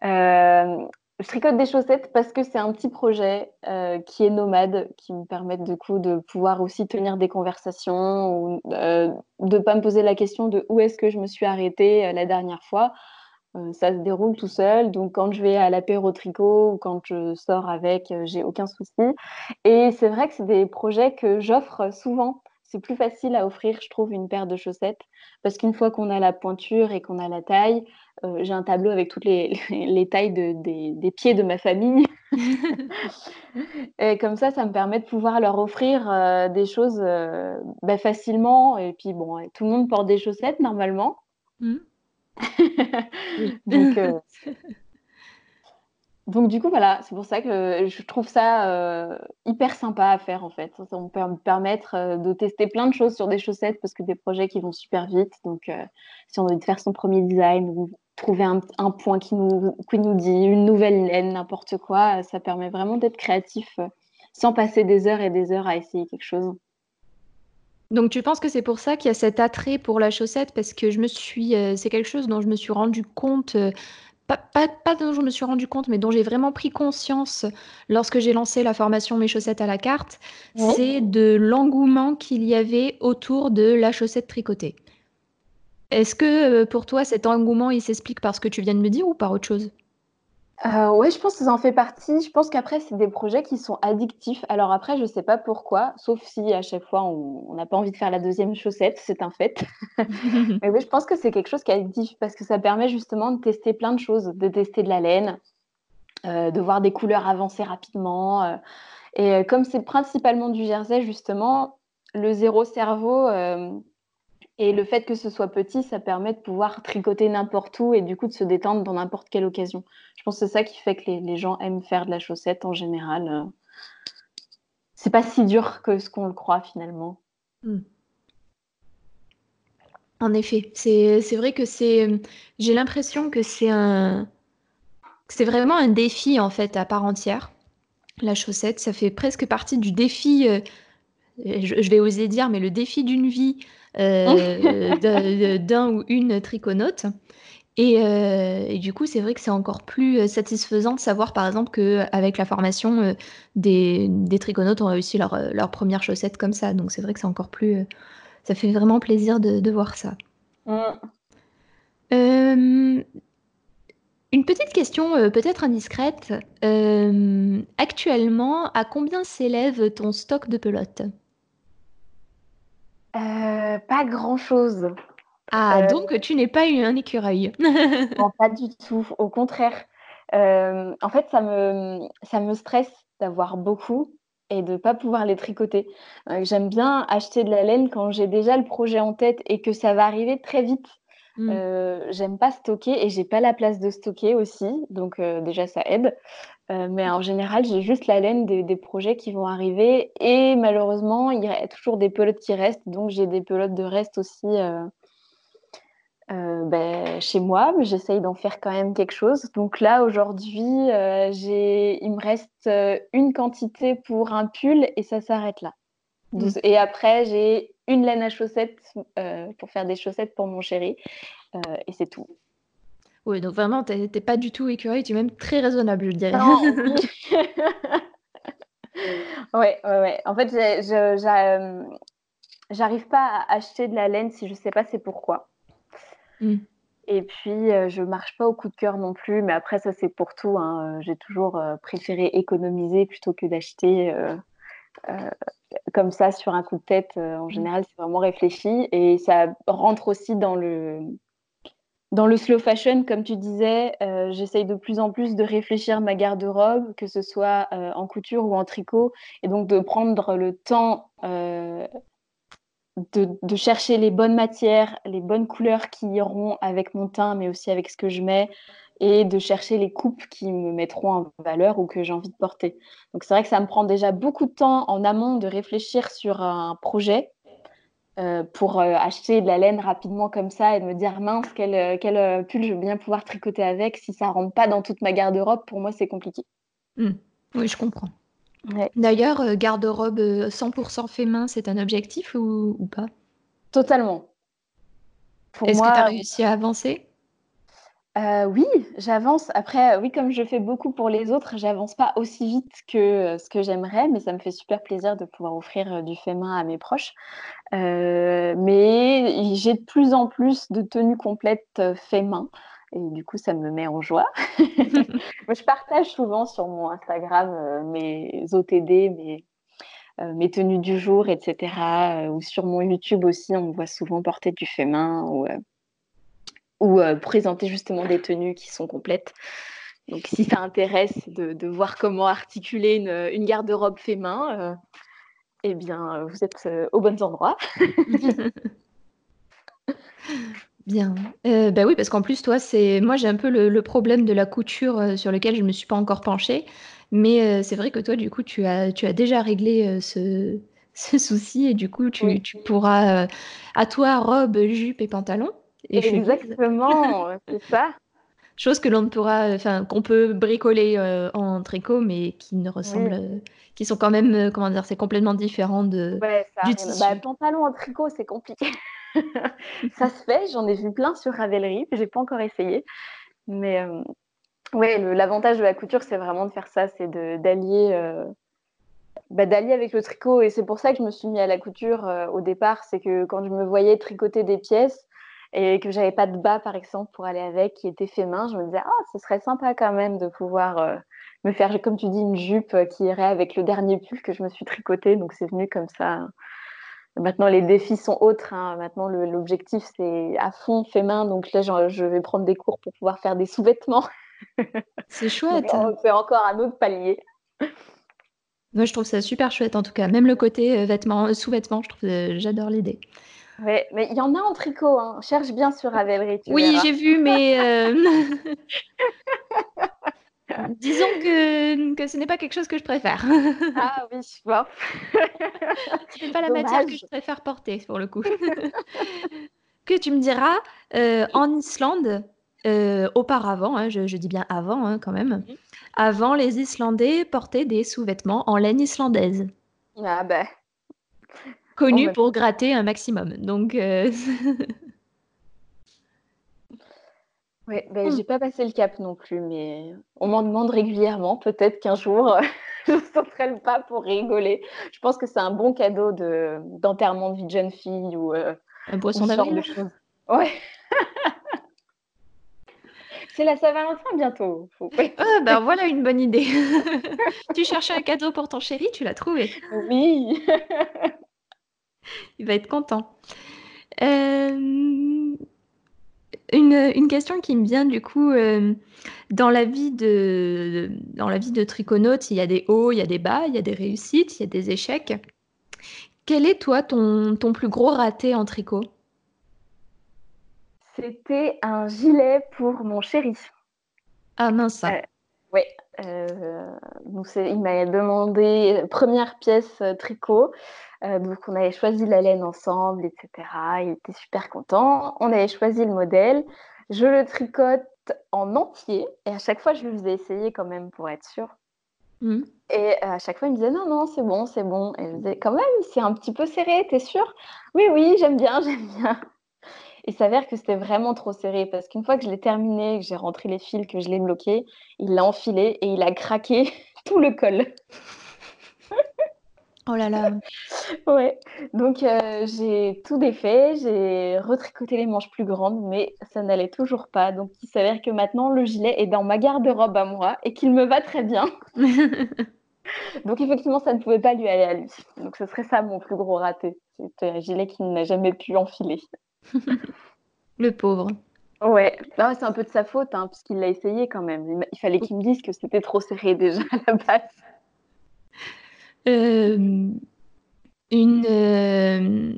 Hem, je tricote des chaussettes parce que c'est un petit projet, heu, qui est nomade, qui me coup de pouvoir aussi tenir des conversations ou, heu, de pas me poser la question de où est-ce que je me suis arrêtée, heu, la dernière fois. Ça se déroule tout seul, donc quand je vais à l'apéro tricot ou quand je sors avec, j'ai aucun souci et c'est vrai que c'est des projets que j'offre souvent. C'est plus facile à offrir, je trouve, une paire de chaussettes parce qu'une fois qu'on a la pointure et qu'on a la taille, heu, j'ai un tableau avec toutes les les tailles de des des pieds de ma famille et comme ça, ça me permet de pouvoir leur offrir, heu, des choses, heu, bah, facilement et puis bon, tout le monde porte des chaussettes normalement. Mmh. Donc donc du coup, voilà, c'est pour ça que je trouve ça, heu, hyper sympa à faire, en fait. Ça ça peut me permettre, heu, de tester plein de choses sur des chaussettes parce que des projets qui vont super vite. Donc heu, si on a envie de faire son 1er design ou trouver un point qui nous qui nous dit, une nouvelle laine, n'importe quoi, ça permet vraiment d'être créatif, sans passer des heures et des heures à essayer quelque chose. Donc tu penses que c'est pour ça qu'il y a cet attrait pour la chaussette? Parce que je me suis, c'est quelque chose dont je me suis rendu compte, pas pas pas dont je me suis rendu compte, mais dont j'ai vraiment pris conscience lorsque j'ai lancé la formation «Mes chaussettes à la carte», c'est de l'engouement qu'il y avait autour de la chaussette tricotée. Est-ce que, heu, pour toi, cet engouement, il s'explique par ce que tu viens de me dire ou par autre chose? Ouais, je pense que ça en fait partie. Je pense qu'après, c'est des projets qui sont addictifs. Alors après, je sais pas pourquoi, sauf si à chaque fois on n'a pas envie de faire la 2e chaussette, c'est un fait. Mais oui, je pense que c'est quelque chose qui est addictif parce que ça permet justement de tester plein de choses, de tester de la laine, heu, de voir des couleurs avancer rapidement, heu et heu, comme c'est principalement du jersey justement, le 0 cerveau, et le fait que ce soit petit, ça permet de pouvoir tricoter n'importe où et du coup de se détendre dans n'importe quelle occasion. Je pense que c'est ça qui fait que les gens aiment faire de la chaussette en général, heu c'est pas si dur que ce qu'on le croit finalement. Mmh. En effet, c'est vrai que c'est, j'ai l'impression que c'est un c'est vraiment un défi, en fait, à part entière. La chaussette, ça fait presque partie du défi, et je je vais oser dire, mais le défi d'une vie, d'un ou une triconaute et heu et du coup, c'est vrai que c'est encore plus, satisfaisant de savoir, par exemple, qu'avec la formation, des des triconautes ont réussi leurs, heu, leurs 1res chaussettes comme ça. Donc c'est vrai que c'est encore plus, ça fait vraiment plaisir de de voir ça. Hem, une petite question, peut-être indiscrète, actuellement, à combien s'élève ton stock de pelotes? Heu, pas grand-chose. Ah, Heu donc tu n'es pas u un écureuil? Non, pas du tout, au contraire. Hem, en fait, ça me, ça me stresse d'avoir beaucoup et de pas pouvoir les tricoter. J'aime bien acheter de la laine quand j'ai déjà le projet en tête et que ça va arriver très vite. Heu, j'aime pas stocker et j'ai pas la place de stocker aussi, donc déjà ça aide. Heu, mais en général, j'ai juste la laine des des projets qui vont arriver et malheureusement, il y a toujours des pelotes qui restent, donc j'ai des pelotes de reste aussi, heu heu, beh, chez moi, mais j'essaye d'en faire quand même quelque chose. Donc là, aujourd'hui, j'ai il me reste, une quantité pour un pull et ça s'arrête là. Mmh. Et après, j'ai une laine à chaussettes, pour faire des chaussettes pour mon chéri, et c'est tout. Oui, donc vraiment, tu es tu es pas du tout écureuil, tu es même très raisonnable, je dirais. Non. Ouais, ouais, ouais. En fait, hem, j'arrive pas à acheter de la laine si je sais pas c'est pourquoi. Mmh. Et puis, heu, je marche pas au coup de cœur non plus, mais après ça, c'est pour tout, hein, j'ai toujours, heu, préféré économiser plutôt que d'acheter, comme ça sur un coup de tête, en Mmh. général, c'est vraiment réfléchi et ça rentre aussi dans le dans le slow fashion comme tu disais, heu, j'essaye de plus en plus de réfléchir ma garde-robe, que ce soit, heu, en couture ou en tricot et donc de prendre le temps, heu de, chercher les bonnes matières, les bonnes couleurs qui iront avec mon teint, mais aussi avec ce que je mets, et de chercher les coupes qui me mettront en valeur ou que j'ai envie de porter. Donc c'est vrai que ça me prend déjà beaucoup de temps en amont de réfléchir sur un projet euh, pour euh, acheter de la laine rapidement comme ça et de me dire mince, quel, euh, quel pull je veux bien pouvoir tricoter avec. Si ça rentre pas dans toute ma garde-robe, pour moi c'est compliqué. Mmh. Oui, je comprends. D'ailleurs, garde-robe 100% fait main, c'est un objectif ou, ou pas? Totalement. Est-ce que tu as réussi à avancer? Euh, oui, j'avance. Après, oui, comme je fais beaucoup pour les autres, j'avance pas aussi vite que euh, ce que j'aimerais, mais ça me fait super plaisir de pouvoir offrir euh, du fait main à mes proches. mais j'ai de plus en plus de tenues complètes fait main. Et du coup, ça me met en joie. je partage souvent sur mon Instagram mes OTD, mes, mes tenues du jour, etc. ou sur mon YouTube aussi, on me voit souvent porter du fait main. Ou, ou euh, présenter justement des tenues qui sont complètes. Donc, si ça intéresse de, voir comment articuler une, garde-robe fait main, euh, eh bien, vous êtes euh, au bon endroit. Bien. bah oui, parce qu'en plus, toi, c'est moi, j'ai un peu le, problème de la couture sur lequel je ne me suis pas encore penchée. Mais c'est vrai que toi, du coup, tu as, tu as déjà réglé ce, ce souci et du coup, tu, tu pourras, à toi, robe, jupe et pantalon. Exactement, c'est ça. Chose que l'on pourra, enfin, qu'on peut bricoler euh, en tricot, mais qui ne ressemblent, euh, qui sont quand même, euh, comment dire, c'est complètement différent de ouais, du tissu. Bah, pantalon en tricot, c'est compliqué. ça se fait, j'en ai vu plein sur Ravelry, j'ai pas encore essayé, mais ouais, l'avantage de la couture, c'est vraiment de faire ça, c'est d'allier. Bah, d'allier avec le tricot et c'est pour ça que je me suis mis à la couture au départ c'est que quand je me voyais tricoter des pièces et que j'avais pas de bas par exemple pour aller avec qui était fait main, je me disais ah ce serait sympa quand même de pouvoir euh, me faire comme tu dis une jupe euh, qui irait avec le dernier pull que je me suis tricoté donc c'est venu comme ça. Maintenant les défis sont autres, hein. maintenant l'objectif c'est à fond fait main donc là je vais prendre des cours pour pouvoir faire des sous-vêtements. C'est chouette. on fait encore un autre palier. Moi je trouve ça super chouette en tout cas, même le côté euh, vêtements, sous-vêtements, je trouve j'adore l'idée. Ouais, mais il y en a en tricot. Hein. Cherche bien sur Ravelry. oui, j'ai vu, mais euh, disons que, que ce n'est pas quelque chose que je préfère. ah oui, bon. ce n'est pas la matière que je préfère porter pour le coup. que tu me diras, euh, en Islande, euh, auparavant, hein, je, dis bien avant hein, quand même, mhm. avant les Islandais portaient des sous-vêtements en laine islandaise. Ah ben, connu bah, pour gratter un maximum. Donc. Euh... Ouais, ben, j'ai pas passé le cap non plus, mais on m'en demande régulièrement. Peut-être qu'un jour, je ne sauterai le pas pour rigoler. Je pense que c'est un bon cadeau de, d'enterrement de vie de jeune fille ou euh, un poisson d'avril. Ouais. c'est la Saint-Valentin bientôt. Ah, ben voilà une bonne idée. tu cherchais un cadeau pour ton chéri, tu l'as trouvé. Oui. Il va être content. Euh, une, question qui me vient du coup, euh, dans la vie de dans la vie de triconaute, il y a des hauts, il y a des bas, il y a des réussites, il y a des échecs. Quel est toi ton, ton plus gros raté en tricot? C'était un gilet pour mon chéri. Ah mince. Euh, oui. il m'a demandé première pièce tricot. Euh, donc, on avait choisi la laine ensemble, etc. Il était super content. On avait choisi le modèle. Je le tricote en entier. Et à chaque fois, je lui faisais essayer quand même pour être sûre. Mmh. Et euh, à chaque fois, il me disait non, non, c'est bon, c'est bon. Et je disais quand même, c'est un petit peu serré, t'es sûre? Oui, oui, j'aime bien, j'aime bien. Il s'avère que c'était vraiment trop serré parce qu'une fois que je l'ai terminé, que j'ai rentré les fils, que je l'ai bloqué, il l'a enfilé et il a craqué tout le col. Oh là là. Ouais, donc euh, j'ai tout défait, j'ai retricoté les manches plus grandes, mais ça n'allait toujours pas. Donc il s'avère que maintenant le gilet est dans ma garde-robe à moi et qu'il me va très bien. donc effectivement, ça ne pouvait pas lui aller à lui. Donc ce serait ça mon plus gros raté. C'était un gilet qu'il n'a jamais pu enfiler. Le pauvre. Ouais, bah, c'est un peu de sa faute, hein, puisqu'il l'a essayé quand même. Il fallait qu'il me dise que c'était trop serré déjà à la base. Euh, une, euh,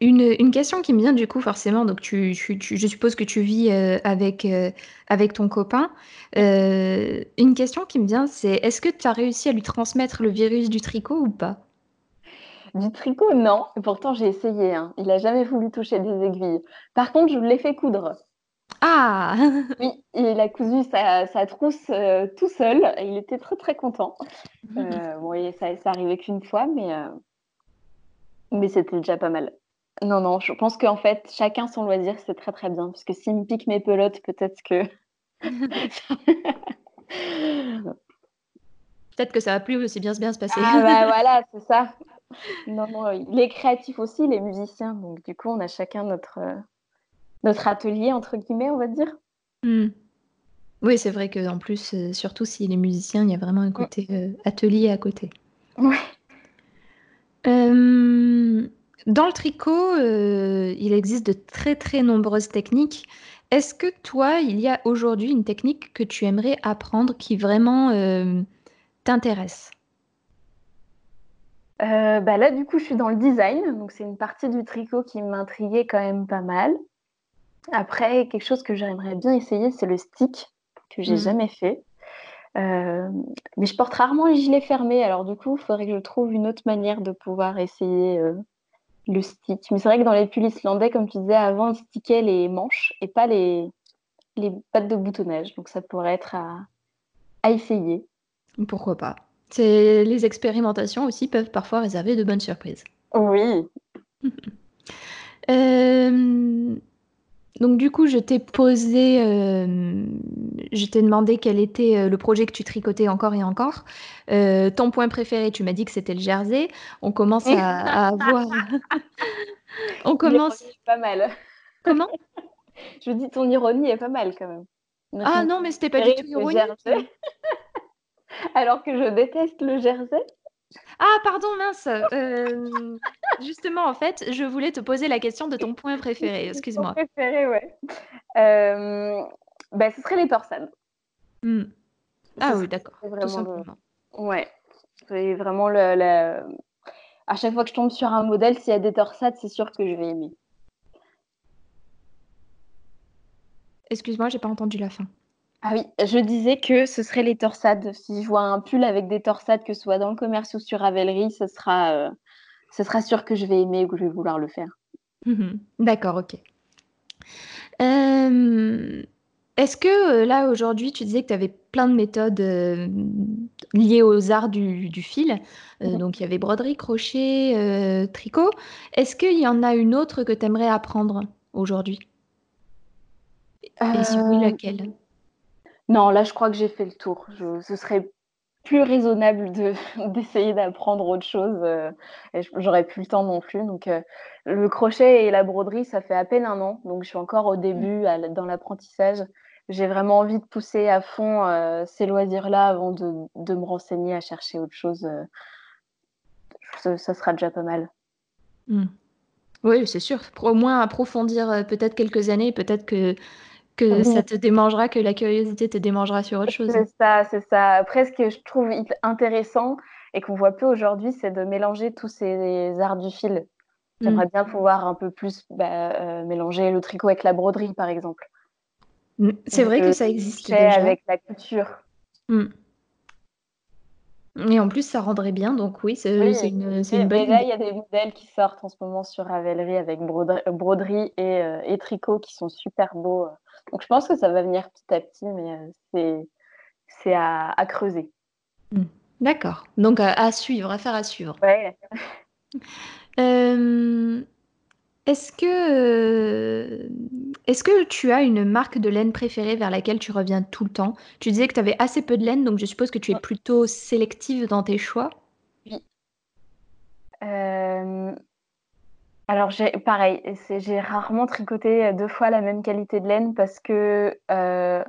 Une, question qui me vient du coup forcément, donc tu, je suppose que tu vis avec, avec ton copain. une question qui me vient, c'est est-ce que tu as réussi à lui transmettre le virus du tricot ou pas? Du tricot, non. Et pourtant, j'ai essayé. Hein. Il n'a jamais voulu toucher des aiguilles. Par contre, je l'ai fait coudre. Ah Oui, il a cousu sa, trousse euh, tout seul. Et il était très très content. Euh, bon, ça, ça arrivait qu'une fois, mais, euh, mais c'était déjà pas mal. Non, non, je pense qu'en fait, chacun son loisir, c'est très très bien. Parce que s'il me pique mes pelotes, peut-être que. peut-être que ça va plus aussi bien, bien se passer. Ah bah voilà, c'est ça. Non, non, il est créatif aussi, les musiciens. Donc du coup, on a chacun notre notre atelier, entre guillemets, on va dire. Hmm. Oui, c'est vrai qu'en plus, euh, surtout s'il est musicien, il y a vraiment un côté euh, atelier à côté. Ouais. Euh, dans le tricot, il existe de très très nombreuses techniques. Est-ce que toi, il y a aujourd'hui une technique que tu aimerais apprendre qui vraiment t'intéresse? Bah là, du coup, je suis dans le design, donc c'est une partie du tricot qui m'intriguait quand même pas mal. Après, quelque chose que j'aimerais bien essayer, c'est le stick, que j'ai mmh. jamais fait. Euh, mais je porte rarement les gilets fermés, alors du coup, il faudrait que je trouve une autre manière de pouvoir essayer euh, le stick. Mais c'est vrai que dans les pulls islandais, comme tu disais avant, ils stickaient les manches et pas les, les pattes de boutonnage. Donc ça pourrait être à, à essayer. Pourquoi pas? Les expérimentations aussi peuvent parfois réserver de bonnes surprises. Oui. euh... Donc du coup, je t'ai posé, euh, je t'ai demandé quel était euh, le projet que tu tricotais encore et encore. Euh, ton point préféré, tu m'as dit que c'était le jersey. On commence à, avoir. On commence. Pas mal. Comment? Je dis ton ironie est pas mal quand même. ah non, mais c'était pas du tout ironique. Alors que je déteste le jersey. Ah, pardon, mince. Euh, justement, en fait, je voulais te poser la question de ton point préféré. Excuse-moi. préféré, ouais. Euh, bah, ce serait les torsades. Hmm. Ah oui, d'accord. Ouais. C'est vraiment le, À chaque fois que je tombe sur un modèle, s'il y a des torsades, c'est sûr que je vais aimer. Excuse-moi, j'ai pas entendu la fin. Ah oui, je disais que ce serait les torsades. Si je vois un pull avec des torsades, que ce soit dans le commerce ou sur Ravelry, ce sera, euh, ce sera sûr que je vais aimer ou que je vais vouloir le faire. Mhm. D'accord, ok. Euh, est-ce que euh, là, aujourd'hui, tu disais que tu avais plein de méthodes liées aux arts du, fil mhm. Donc, il y avait broderie, crochet, tricot. Est-ce qu'il y en a une autre que tu aimerais apprendre aujourd'hui? Et si oui, laquelle? Non, là, je crois que j'ai fait le tour. ce serait plus raisonnable d'essayer d'apprendre autre chose. Euh, et j'aurais plus le temps non plus. Donc, euh, le crochet et la broderie, ça fait à peine un an. Donc, je suis encore au début dans l'apprentissage. J'ai vraiment envie de pousser à fond euh, ces loisirs-là avant de, me renseigner à chercher autre chose. ça, sera déjà pas mal. Mmh. Oui, c'est sûr. Au moins approfondir peut-être quelques années, peut-être que que ça te démangera, que la curiosité te démangera sur autre chose. C'est ça, c'est ça. Après, ce que je trouve intéressant et qu'on voit peu aujourd'hui, c'est de mélanger tous ces arts du fil. J'aimerais mm. bien pouvoir un peu plus bah, euh, mélanger le tricot avec la broderie, par exemple. Mm. C'est vrai que ça existe déjà. avec la couture. Mm. Et en plus, ça rendrait bien, donc oui, c'est une, une, bonne Déjà, il y a des modèles qui sortent en ce moment sur Ravelry avec broderie, et, euh, et, tricot qui sont super beaux. Donc je pense que ça va venir petit à petit, mais euh, c'est à, creuser. Hmm. D'accord. Donc à, suivre, à faire à suivre. Ouais. Euh, est-ce que, euh, est-ce que tu as une marque de laine préférée vers laquelle tu reviens tout le temps? Tu disais que tu avais assez peu de laine, donc je suppose que tu es plutôt sélective dans tes choix? Oui. Alors, j'ai pareil, j'ai rarement tricoté euh, deux fois la même qualité de laine parce que euh,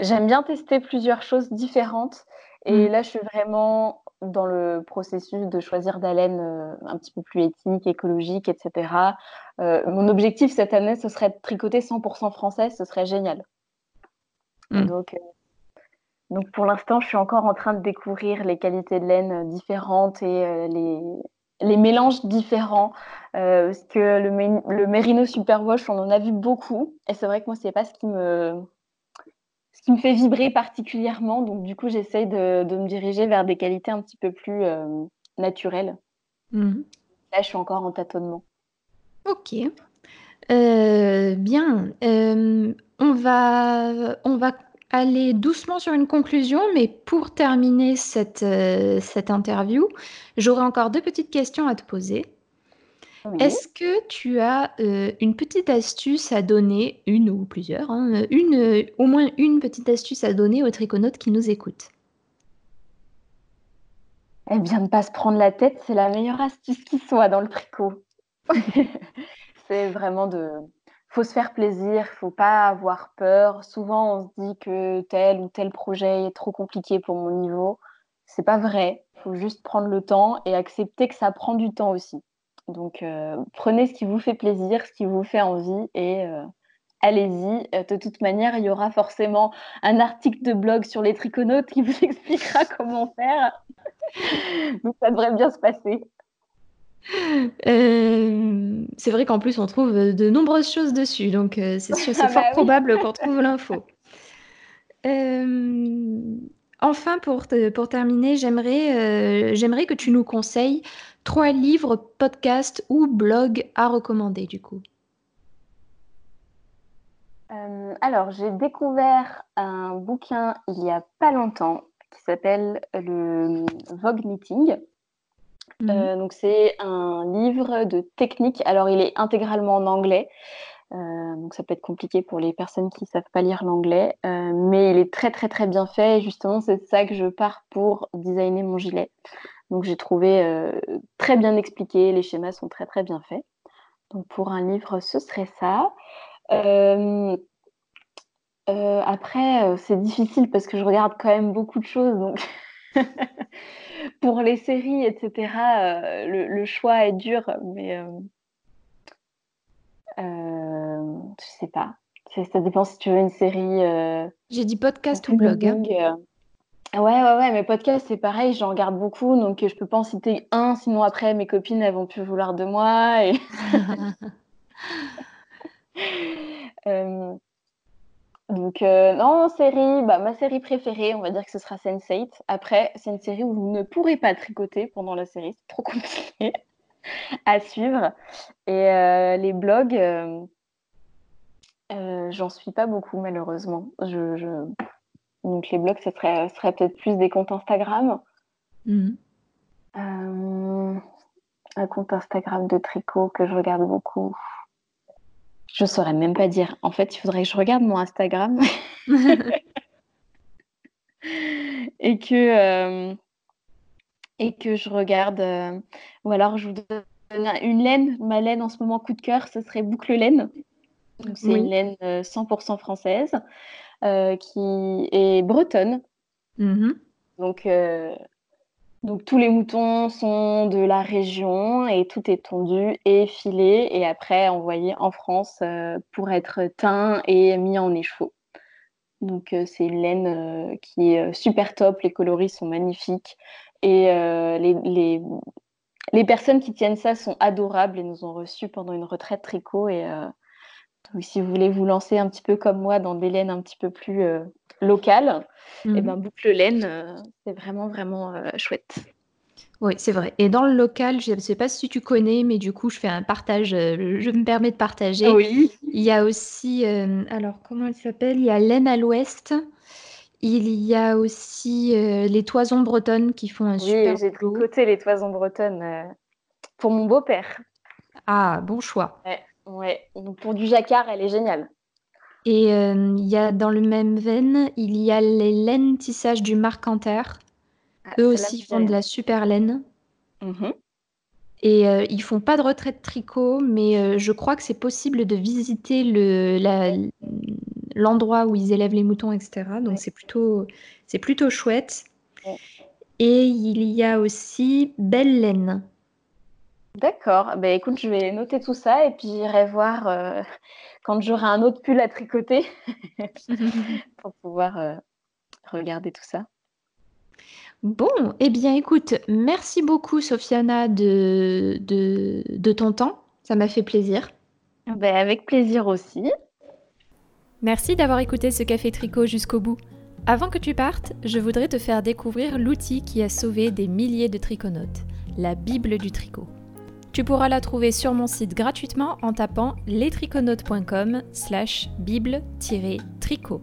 j'aime bien tester plusieurs choses différentes. Et mmh. là, je suis vraiment dans le processus de choisir de la laine euh, un petit peu plus éthique, écologique, etc. mon objectif cette année, ce serait de tricoter 100% français, ce serait génial. Mmh. Donc, donc pour l'instant, je suis encore en train de découvrir les qualités de laine différentes et les, les mélanges différents. parce que le, le Merino Superwash, on en a vu beaucoup. Et c'est vrai que moi, c'est pas ce qui me ce qui me fait vibrer particulièrement. Donc, du coup, j'essaye de, de, me diriger vers des qualités un petit peu plus naturelles. Mmh. Là, je suis encore en tâtonnement. Ok. Euh, bien. Euh, on, va, on va aller doucement sur une conclusion, mais pour terminer cette, euh, cette interview, j'aurai encore deux petites questions à te poser. Est-ce que tu as une petite astuce à donner, une ou plusieurs, hein, une, au moins une petite astuce à donner aux triconautes qui nous écoutent? Eh bien, ne pas se prendre la tête, c'est la meilleure astuce qui soit dans le tricot. c'est vraiment de faut se faire plaisir, faut pas avoir peur. Souvent, on se dit que tel ou tel projet est trop compliqué pour mon niveau. C'est pas vrai. Il faut juste prendre le temps et accepter que ça prend du temps aussi. Donc, euh, prenez ce qui vous fait plaisir, ce qui vous fait envie et euh, allez-y. Euh, de toute manière, il y aura forcément un article de blog sur les triconautes qui vous expliquera comment faire. Donc, ça devrait bien se passer. Euh, c'est vrai qu'en plus, on trouve de nombreuses choses dessus, donc euh, c'est sûr, c'est ah fort bah probable qu'on trouve l'info. Euh, enfin, pour, pour terminer, j'aimerais j'aimerais que tu nous conseilles trois livres, podcasts ou blogs à recommander, du coup. alors, j'ai découvert un bouquin il y a pas longtemps qui s'appelle le Vogue Meeting. Mmh euh, donc c'est un livre de technique. Alors il est intégralement en anglais, euh, donc ça peut être compliqué pour les personnes qui ne savent pas lire l'anglais, euh, mais il est très très très bien fait. Et justement c'est ça que je pars pour designer mon gilet. Donc j'ai trouvé très bien expliqué, les schémas sont très très bien faits. Donc pour un livre ce serait ça. après, c'est difficile parce que je regarde quand même beaucoup de choses, donc pour les séries, etc., euh, le, choix est dur, mais euh, euh, je sais pas. Ça dépend si tu veux une série. J'ai dit podcast ou blog. Hein. Ouais, ouais, ouais, mais podcast, c'est pareil, j'en regarde beaucoup, donc je peux pas en citer un, sinon après mes copines, elles vont plus vouloir de moi. Et... Donc, euh, non, série, bah, ma série préférée, on va dire que ce sera Sense8. Après, c'est une série où vous ne pourrez pas tricoter pendant la série, c'est trop compliqué à suivre. Et euh, les blogs, euh, j'en suis pas beaucoup, malheureusement. Je, Donc, les blogs, ce serait, serait peut-être plus des comptes Instagram. Mmh. un compte Instagram de tricot que je regarde beaucoup. Je saurais même pas dire. En fait, il faudrait que je regarde mon Instagram et que euh, et que je regarde. Euh, ou alors, je vous donne une laine. Ma laine en ce moment coup de cœur, ce serait boucle laine. C'est une laine 100% euh, française qui est bretonne. Mmh Donc donc tous les moutons sont de la région et tout est tondu et filé et après envoyé en France euh, pour être teint et mis en écheveau. Donc euh, c'est une laine euh, qui est super top, les coloris sont magnifiques et les, les, personnes qui tiennent ça sont adorables et nous ont reçus pendant une retraite tricot et donc, si vous voulez vous lancer un petit peu comme moi dans des laines un petit peu plus locales, et eh ben, mmh. boucle laine, euh, c'est vraiment, vraiment euh, chouette. Oui, c'est vrai. Et dans le local, je ne sais pas si tu connais, mais du coup, je fais un partage. Euh, je me permets de partager. Oui. Il y a aussi, alors comment elle s'appelle? Il y a Laine à l'Ouest. Il y a aussi les toisons bretonnes qui font un super. Oui, j'ai tricoté les toisons bretonnes pour mon beau-père. Ah, bon choix. Ouais, ouais. Donc pour du jacquard, elle est géniale. Et euh, il y a dans le même veine, il y a les laines tissage du Marcanter. Ah, Eux aussi font de la super laine. Mmh Et euh, ils font pas de retraite tricot, mais euh, je crois que c'est possible de visiter le, l'endroit où ils élèvent les moutons, etc. Donc c'est plutôt, c'est plutôt chouette. Et il y a aussi Belle Laine. D'accord. Ben, écoute, je vais noter tout ça et puis j'irai voir quand j'aurai un autre pull à tricoter pour pouvoir euh, regarder tout ça. Bon, eh bien écoute, merci beaucoup Sofiana de, de, de ton temps, ça m'a fait plaisir. Ben, avec plaisir aussi. Merci d'avoir écouté ce café tricot jusqu'au bout. Avant que tu partes, je voudrais te faire découvrir l'outil qui a sauvé des milliers de triconautes, la Bible du tricot. Tu pourras la trouver sur mon site gratuitement en tapant lestriconautes.com slash bible-tricot.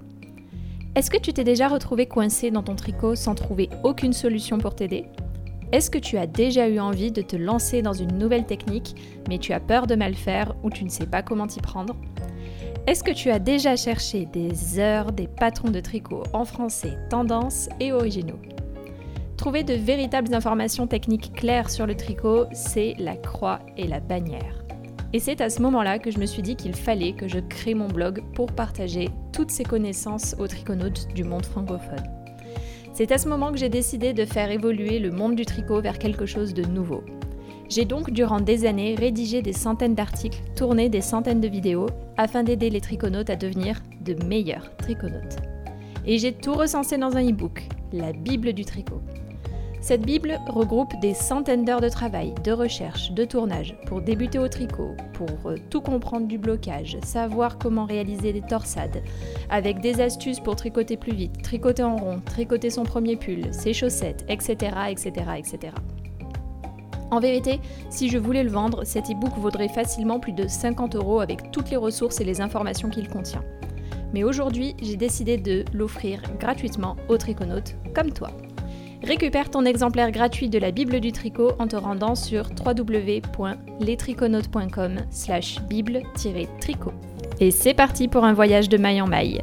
Est-ce que tu t'es déjà retrouvé coincé dans ton tricot sans trouver aucune solution pour t'aider? Est-ce que tu as déjà eu envie de te lancer dans une nouvelle technique, mais tu as peur de mal faire ou tu ne sais pas comment t'y prendre? Est-ce que tu as déjà cherché des heures des patrons de tricot en français, tendance et originaux? Trouver de véritables informations techniques claires sur le tricot, c'est la croix et la bannière. Et c'est à ce moment-là que je me suis dit qu'il fallait que je crée mon blog pour partager toutes ces connaissances aux triconautes du monde francophone. C'est à ce moment que j'ai décidé de faire évoluer le monde du tricot vers quelque chose de nouveau. J'ai donc durant des années rédigé des centaines d'articles, tourné des centaines de vidéos afin d'aider les triconautes à devenir de meilleurs triconautes. Et j'ai tout recensé dans un e-book, la Bible du tricot. Cette Bible regroupe des centaines d'heures de travail, de recherche, de tournage pour débuter au tricot, pour euh, tout comprendre du blocage, savoir comment réaliser des torsades, avec des astuces pour tricoter plus vite, tricoter en rond, tricoter son premier pull, ses chaussettes, etc. etc., etc. En vérité, si je voulais le vendre, cet e-book vaudrait facilement plus de 50 euros avec toutes les ressources et les informations qu'il contient. Mais aujourd'hui, j'ai décidé de l'offrir gratuitement aux triconautes comme toi. Récupère ton exemplaire gratuit de la Bible du tricot en te rendant sur www.lestriconautes.com slash bible-tricot. Et c'est parti pour un voyage de maille en maille.